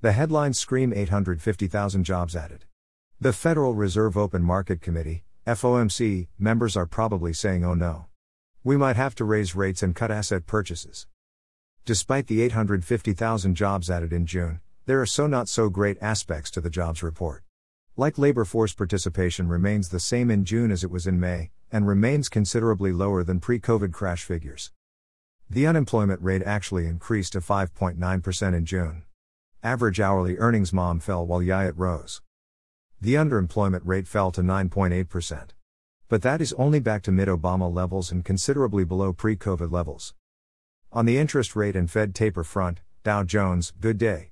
The headlines scream 850,000 jobs added. The Federal Reserve Open Market Committee, FOMC, members are probably saying oh no. We might have to raise rates and cut asset purchases. Despite the 850,000 jobs added in June, there are so not so great aspects to the jobs report. Like labor force participation remains the same in June as it was in May, and remains considerably lower than pre COVID crash figures. The unemployment rate actually increased to 5.9% in June. Average hourly earnings mom fell while YIAT rose. The underemployment rate fell to 9.8%. But that is only back to mid Obama levels and considerably below pre COVID levels. On the interest rate and Fed taper front, Dow Jones, good day.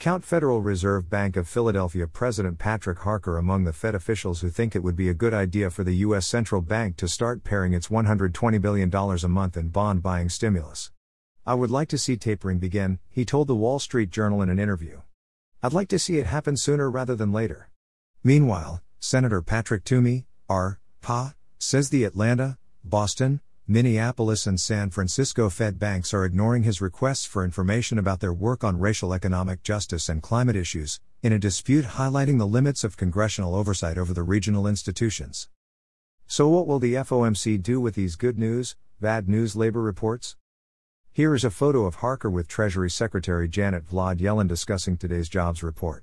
Count Federal Reserve Bank of Philadelphia President Patrick Harker among the Fed officials who think it would be a good idea for the U.S. central bank to start paring its $120 billion a month in bond buying stimulus. I would like to see tapering begin, he told the Wall Street Journal in an interview. I'd like to see it happen sooner rather than later. Meanwhile, Senator Patrick Toomey, R. Pa, says the Atlanta, Boston, Minneapolis, and San Francisco Fed banks are ignoring his requests for information about their work on racial economic justice and climate issues, in a dispute highlighting the limits of congressional oversight over the regional institutions. So, what will the FOMC do with these good news, bad news labor reports? Here is a photo of Harker with Treasury Secretary Janet Vlad Yellen discussing today's jobs report.